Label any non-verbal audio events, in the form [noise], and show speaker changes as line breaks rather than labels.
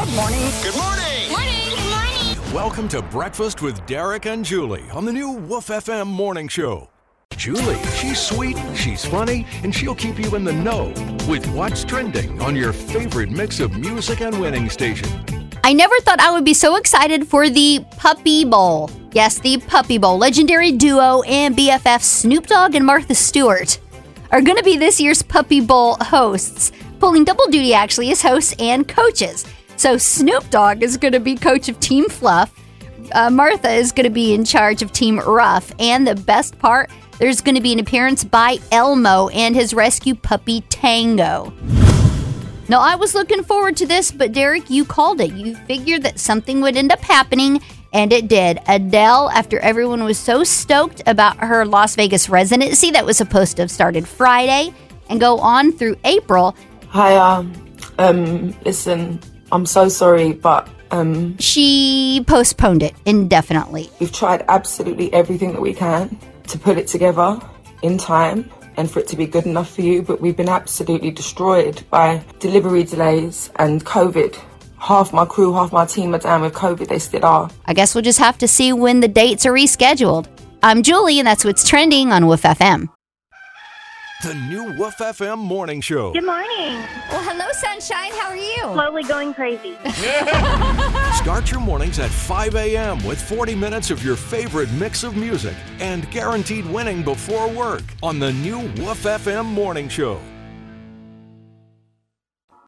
Good morning.
Good morning.
Morning. Good morning.
Welcome to Breakfast with Derek and Julie on the new Woof FM morning show. Julie, she's sweet, she's funny, and she'll keep you in the know with what's trending on your favorite mix of music and winning station.
I never thought I would be so excited for the Puppy Bowl. Yes, the Puppy Bowl. Legendary duo and BFF Snoop Dogg and Martha Stewart are going to be this year's Puppy Bowl hosts, pulling double duty actually as hosts and coaches. So Snoop Dogg is going to be coach of Team Fluff. Uh, Martha is going to be in charge of Team Ruff. And the best part, there's going to be an appearance by Elmo and his rescue puppy Tango. Now, I was looking forward to this, but Derek, you called it. You figured that something would end up happening, and it did. Adele, after everyone was so stoked about her Las Vegas residency that was supposed to have started Friday and go on through April,
Hi, um, um, listen, I'm so sorry, but um,
she postponed it indefinitely.
we've tried absolutely everything that we can to put it together in time and for it to be good enough for you, but we've been absolutely destroyed by delivery delays and COVID. Half my crew, half my team are down with COVID, they still are.
I guess we'll just have to see when the dates are rescheduled. I'm Julie, and that's what's trending on Woof FM.
The new Woof FM morning show.
Good morning.
Well, hello, Sunshine. How are you?
Slowly going crazy. [laughs]
Start your mornings at 5 a.m. with 40 minutes of your favorite mix of music and guaranteed winning before work on the new Woof FM morning show.